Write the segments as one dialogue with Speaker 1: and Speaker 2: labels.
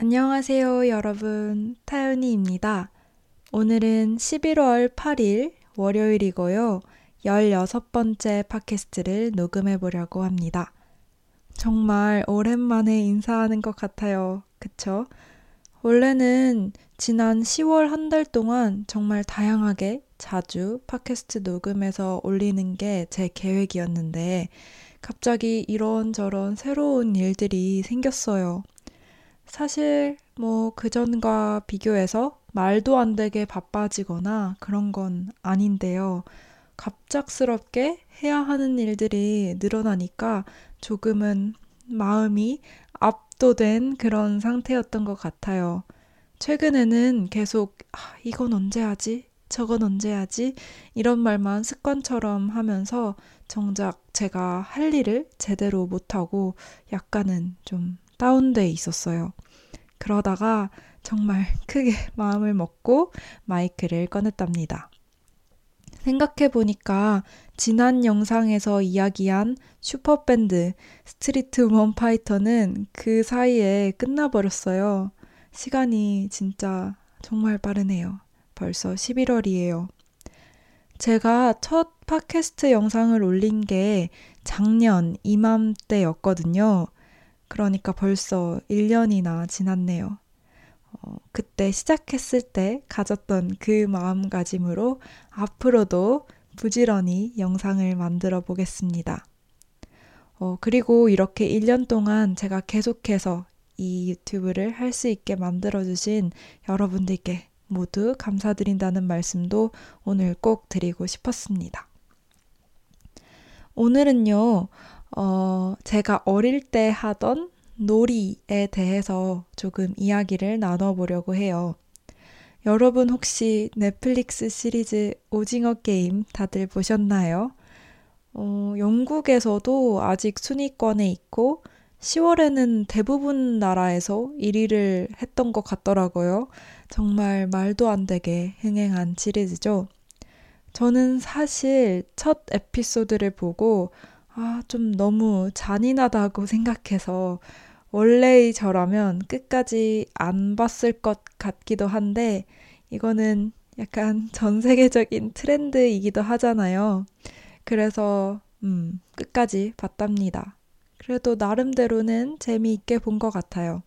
Speaker 1: 안녕하세요, 여러분. 타연이입니다. 오늘은 11월 8일 월요일이고요. 16번째 팟캐스트를 녹음해 보려고 합니다. 정말 오랜만에 인사하는 것 같아요. 그쵸? 원래는 지난 10월 한 달 동안 정말 다양하게 자주 팟캐스트 녹음해서 올리는 게 제 계획이었는데 갑자기 이런저런 새로운 일들이 생겼어요. 사실 뭐 그전과 비교해서 말도 안 되게 바빠지거나 그런 건 아닌데요. 갑작스럽게 해야 하는 일들이 늘어나니까 조금은 마음이 압도된 그런 상태였던 것 같아요. 최근에는 계속 아, 이건 언제 하지? 저건 언제 하지? 이런 말만 습관처럼 하면서 정작 제가 할 일을 제대로 못하고 약간은 좀 다운돼 있었어요. 그러다가 정말 크게 마음을 먹고 마이크를 꺼냈답니다. 생각해 보니까 지난 영상에서 이야기한 슈퍼밴드 스트리트 우먼 파이터는 그 사이에 끝나버렸어요. 시간이 진짜 정말 빠르네요. 벌써 11월이에요. 제가 첫 팟캐스트 영상을 올린 게 작년 이맘때였거든요. 그러니까 벌써 1년이나 지났네요. 어, 그때 시작했을 때 가졌던 그 마음가짐으로 앞으로도 부지런히 영상을 만들어 보겠습니다. 어, 그리고 이렇게 1년 동안 제가 계속해서 이 유튜브를 할 수 있게 만들어주신 여러분들께 모두 감사드린다는 말씀도 오늘 꼭 드리고 싶었습니다. 오늘은요, 어, 제가 어릴 때 하던 놀이에 대해서 조금 이야기를 나눠보려고 해요. 여러분 혹시 넷플릭스 시리즈 오징어 게임 다들 보셨나요? 어, 영국에서도 아직 순위권에 있고 10월에는 대부분 나라에서 1위를 했던 것 같더라고요. 정말 말도 안 되게 흥행한 시리즈죠. 저는 사실 첫 에피소드를 보고 아, 좀 너무 잔인하다고 생각해서 원래의 저라면 끝까지 안 봤을 것 같기도 한데 이거는 약간 전 세계적인 트렌드이기도 하잖아요. 그래서 음, 끝까지 봤답니다. 그래도 나름대로는 재미있게 본 것 같아요.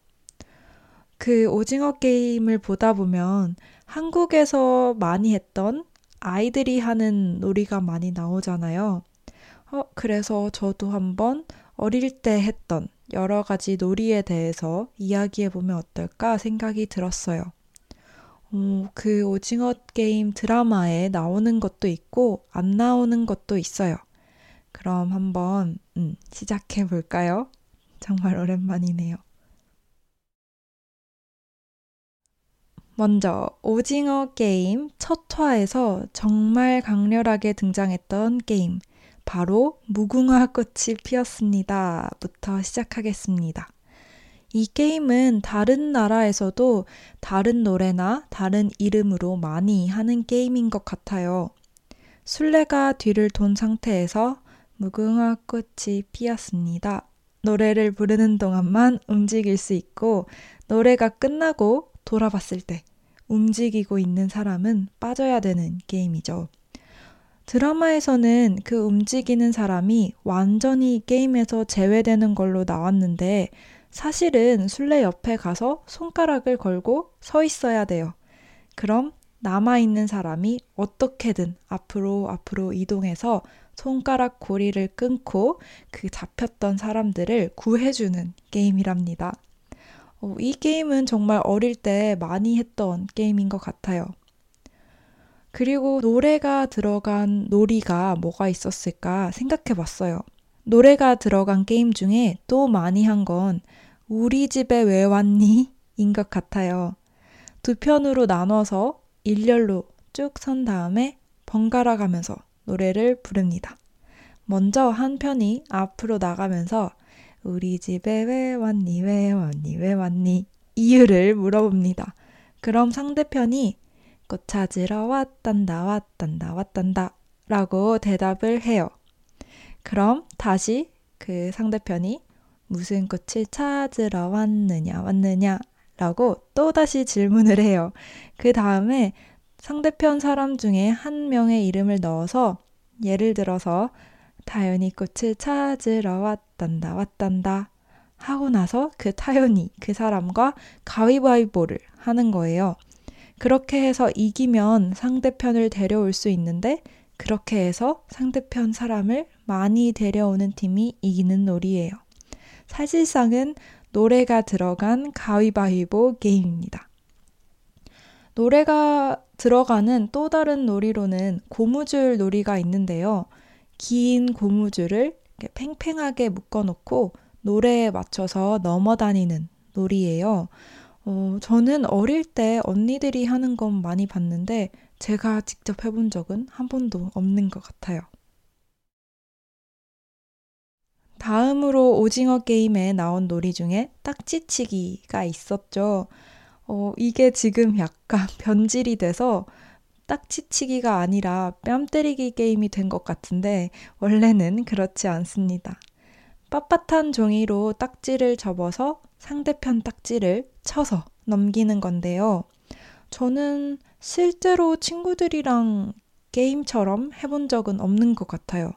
Speaker 1: 그 오징어 게임을 보다 보면 한국에서 많이 했던 아이들이 하는 놀이가 많이 나오잖아요. 어, 그래서 저도 한번 어릴 때 했던 여러 가지 놀이에 대해서 이야기해 보면 어떨까 생각이 들었어요. 어, 그 오징어 게임 드라마에 나오는 것도 있고 안 나오는 것도 있어요. 그럼 한번 음, 시작해 볼까요? 정말 오랜만이네요. 먼저 오징어 게임 첫 화에서 정말 강렬하게 등장했던 게임 바로 무궁화 꽃이 피었습니다. 부터 시작하겠습니다. 이 게임은 다른 나라에서도 다른 노래나 다른 이름으로 많이 하는 게임인 것 같아요. 술래가 뒤를 돈 상태에서 무궁화 꽃이 피었습니다. 노래를 부르는 동안만 움직일 수 있고 노래가 끝나고 돌아봤을 때 움직이고 있는 사람은 빠져야 되는 게임이죠. 드라마에서는 그 움직이는 사람이 완전히 게임에서 제외되는 걸로 나왔는데 사실은 술래 옆에 가서 손가락을 걸고 서 있어야 돼요. 그럼 남아있는 사람이 어떻게든 앞으로 앞으로 이동해서 손가락 고리를 끊고 그 잡혔던 사람들을 구해주는 게임이랍니다. 어, 이 게임은 정말 어릴 때 많이 했던 게임인 것 같아요. 그리고 노래가 들어간 놀이가 뭐가 있었을까 생각해 봤어요. 노래가 들어간 게임 중에 또 많이 한 건 우리 집에 왜 왔니? 인 것 같아요. 두 편으로 나눠서 일렬로 쭉 선 다음에 번갈아 가면서 노래를 부릅니다. 먼저 한 편이 앞으로 나가면서 우리 집에 왜 왔니, 왜 왔니, 왜 왔니? 이유를 물어봅니다. 그럼 상대편이 꽃 찾으러 왔단다, 왔단다, 왔단다 라고 대답을 해요. 그럼 다시 그 상대편이 무슨 꽃을 찾으러 왔느냐, 왔느냐 라고 또다시 질문을 해요. 그 다음에 상대편 사람 중에 한 명의 이름을 넣어서 예를 들어서 타연이 꽃을 찾으러 왔단다 왔단다 하고 나서 그 타연이 그 사람과 가위바위보를 하는 거예요. 그렇게 해서 이기면 상대편을 데려올 수 있는데 그렇게 해서 상대편 사람을 많이 데려오는 팀이 이기는 놀이예요. 사실상은 노래가 들어간 가위바위보 게임입니다. 노래가 들어가는 또 다른 놀이로는 고무줄 놀이가 있는데요. 긴 고무줄을 팽팽하게 묶어놓고 노래에 맞춰서 넘어다니는 놀이예요. 어, 저는 어릴 때 언니들이 하는 건 많이 봤는데 제가 직접 해본 적은 한 번도 없는 것 같아요. 다음으로 오징어 게임에 나온 놀이 중에 딱지치기가 있었죠. 어, 이게 지금 약간 변질이 돼서 딱지치기가 아니라 뺨 때리기 게임이 된 것 같은데 원래는 그렇지 않습니다. 빳빳한 종이로 딱지를 접어서 상대편 딱지를 쳐서 넘기는 건데요. 저는 실제로 친구들이랑 게임처럼 해본 적은 없는 것 같아요.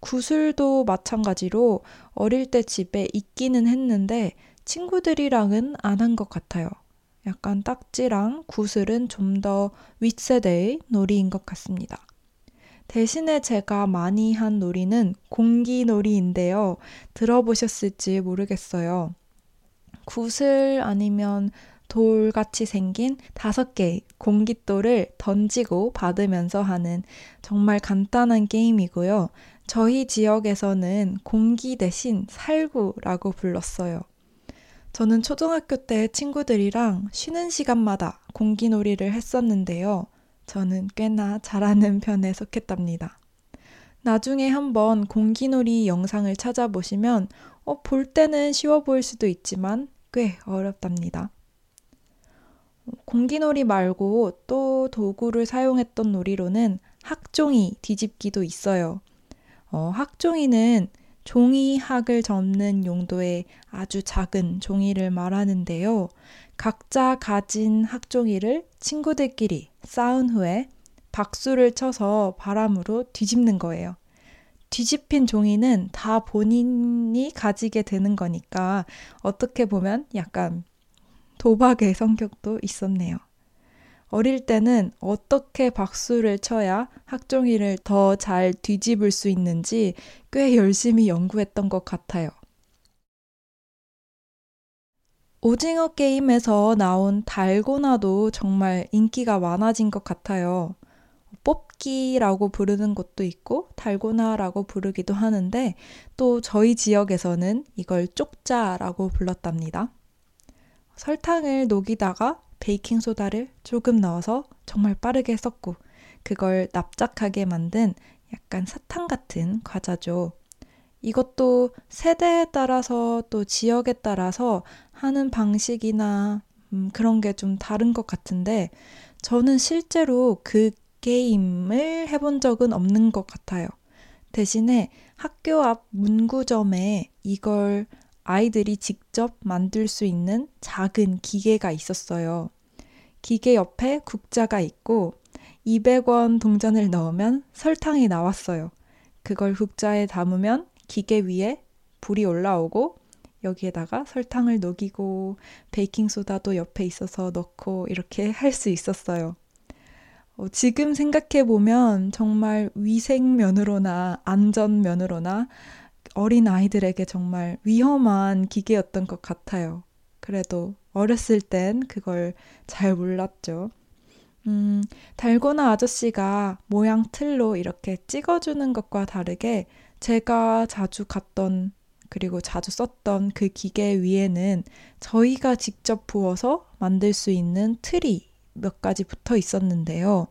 Speaker 1: 구슬도 마찬가지로 어릴 때 집에 있기는 했는데 친구들이랑은 안 한 것 같아요. 약간 딱지랑 구슬은 좀 더 윗세대의 놀이인 것 같습니다. 대신에 제가 많이 한 놀이는 공기놀이인데요. 들어보셨을지 모르겠어요. 구슬 아니면 돌같이 생긴 다섯 개의 공깃돌을 던지고 받으면서 하는 정말 간단한 게임이고요. 저희 지역에서는 공기 대신 살구라고 불렀어요. 저는 초등학교 때 친구들이랑 쉬는 시간마다 공기놀이를 했었는데요. 저는 꽤나 잘하는 편에 속했답니다. 나중에 한번 공기놀이 영상을 찾아보시면 어, 볼 때는 쉬워 보일 수도 있지만 꽤 어렵답니다. 공기놀이 말고 또 도구를 사용했던 놀이로는 학종이 뒤집기도 있어요. 어, 학종이는 종이학을 접는 용도의 아주 작은 종이를 말하는데요. 각자 가진 학종이를 친구들끼리 쌓은 후에 박수를 쳐서 바람으로 뒤집는 거예요. 뒤집힌 종이는 다 본인이 가지게 되는 거니까 어떻게 보면 약간 도박의 성격도 있었네요. 어릴 때는 어떻게 박수를 쳐야 학종이를 더 잘 뒤집을 수 있는지 꽤 열심히 연구했던 것 같아요. 오징어 게임에서 나온 달고나도 정말 인기가 많아진 것 같아요. 뽑기라고 부르는 곳도 있고 달고나라고 부르기도 하는데 또 저희 지역에서는 이걸 쪽자라고 불렀답니다. 설탕을 녹이다가 베이킹 소다를 조금 넣어서 정말 빠르게 섞고 그걸 납작하게 만든 약간 사탕 같은 과자죠. 이것도 세대에 따라서 또 지역에 따라서 하는 방식이나 음, 그런 게 좀 다른 것 같은데 저는 실제로 그 게임을 해본 적은 없는 것 같아요. 대신에 학교 앞 문구점에 이걸 아이들이 직접 만들 수 있는 작은 기계가 있었어요. 기계 옆에 국자가 있고 200원 동전을 넣으면 설탕이 나왔어요. 그걸 국자에 담으면 기계 위에 불이 올라오고 여기에다가 설탕을 녹이고 베이킹소다도 옆에 있어서 넣고 이렇게 할 수 있었어요. 어, 지금 생각해 보면 정말 위생면으로나 안전면으로나 어린 아이들에게 정말 위험한 기계였던 것 같아요. 그래도 어렸을 땐 그걸 잘 몰랐죠. 음, 달고나 아저씨가 모양 틀로 이렇게 찍어주는 것과 다르게 제가 자주 갔던 그리고 자주 썼던 그 기계 위에는 저희가 직접 부어서 만들 수 있는 틀이 몇 가지 붙어 있었는데요.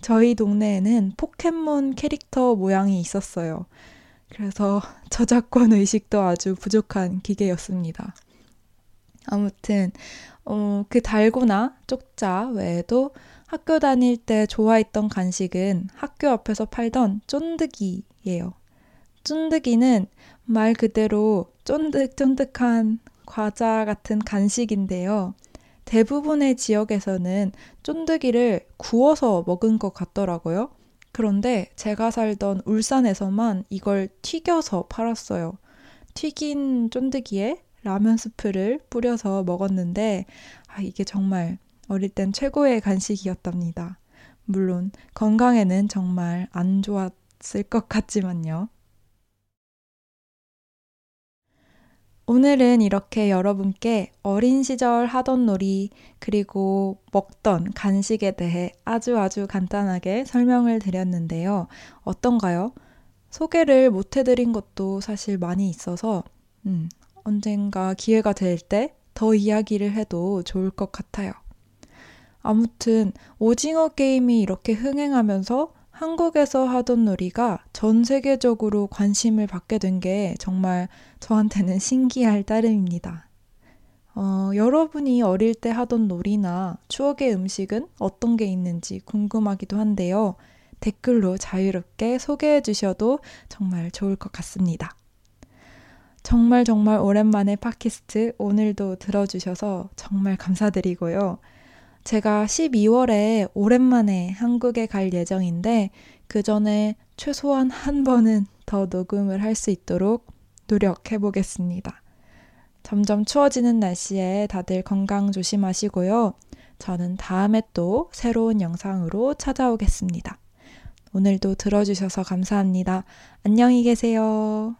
Speaker 1: 저희 동네에는 포켓몬 캐릭터 모양이 있었어요. 그래서 저작권 의식도 아주 부족한 기계였습니다. 아무튼 어, 그 달고나 쪽자 외에도 학교 다닐 때 좋아했던 간식은 학교 앞에서 팔던 쫀득이예요. 쫀득이는 말 그대로 쫀득쫀득한 과자 같은 간식인데요. 대부분의 지역에서는 쫀득이를 구워서 먹은 것 같더라고요. 그런데 제가 살던 울산에서만 이걸 튀겨서 팔았어요. 튀긴 쫀득이에 라면 스프를 뿌려서 먹었는데, 아, 이게 정말 어릴 땐 최고의 간식이었답니다. 물론 건강에는 정말 안 좋았을 것 같지만요. 오늘은 이렇게 여러분께 어린 시절 하던 놀이, 그리고 먹던 간식에 대해 아주 아주 간단하게 설명을 드렸는데요. 어떤가요? 소개를 못 해드린 것도 사실 많이 있어서, 음, 언젠가 기회가 될 때 더 이야기를 해도 좋을 것 같아요. 아무튼, 오징어 게임이 이렇게 흥행하면서 한국에서 하던 놀이가 전 세계적으로 관심을 받게 된 게 정말 저한테는 신기할 따름입니다. 어, 여러분이 어릴 때 하던 놀이나 추억의 음식은 어떤 게 있는지 궁금하기도 한데요. 댓글로 자유롭게 소개해 주셔도 정말 좋을 것 같습니다. 정말 정말 오랜만에 팟캐스트 오늘도 들어주셔서 정말 감사드리고요. 제가 12월에 오랜만에 한국에 갈 예정인데 그 전에 최소한 한 번은 더 녹음을 할 수 있도록 노력해 보겠습니다. 점점 추워지는 날씨에 다들 건강 조심하시고요. 저는 다음에 또 새로운 영상으로 찾아오겠습니다. 오늘도 들어주셔서 감사합니다. 안녕히 계세요.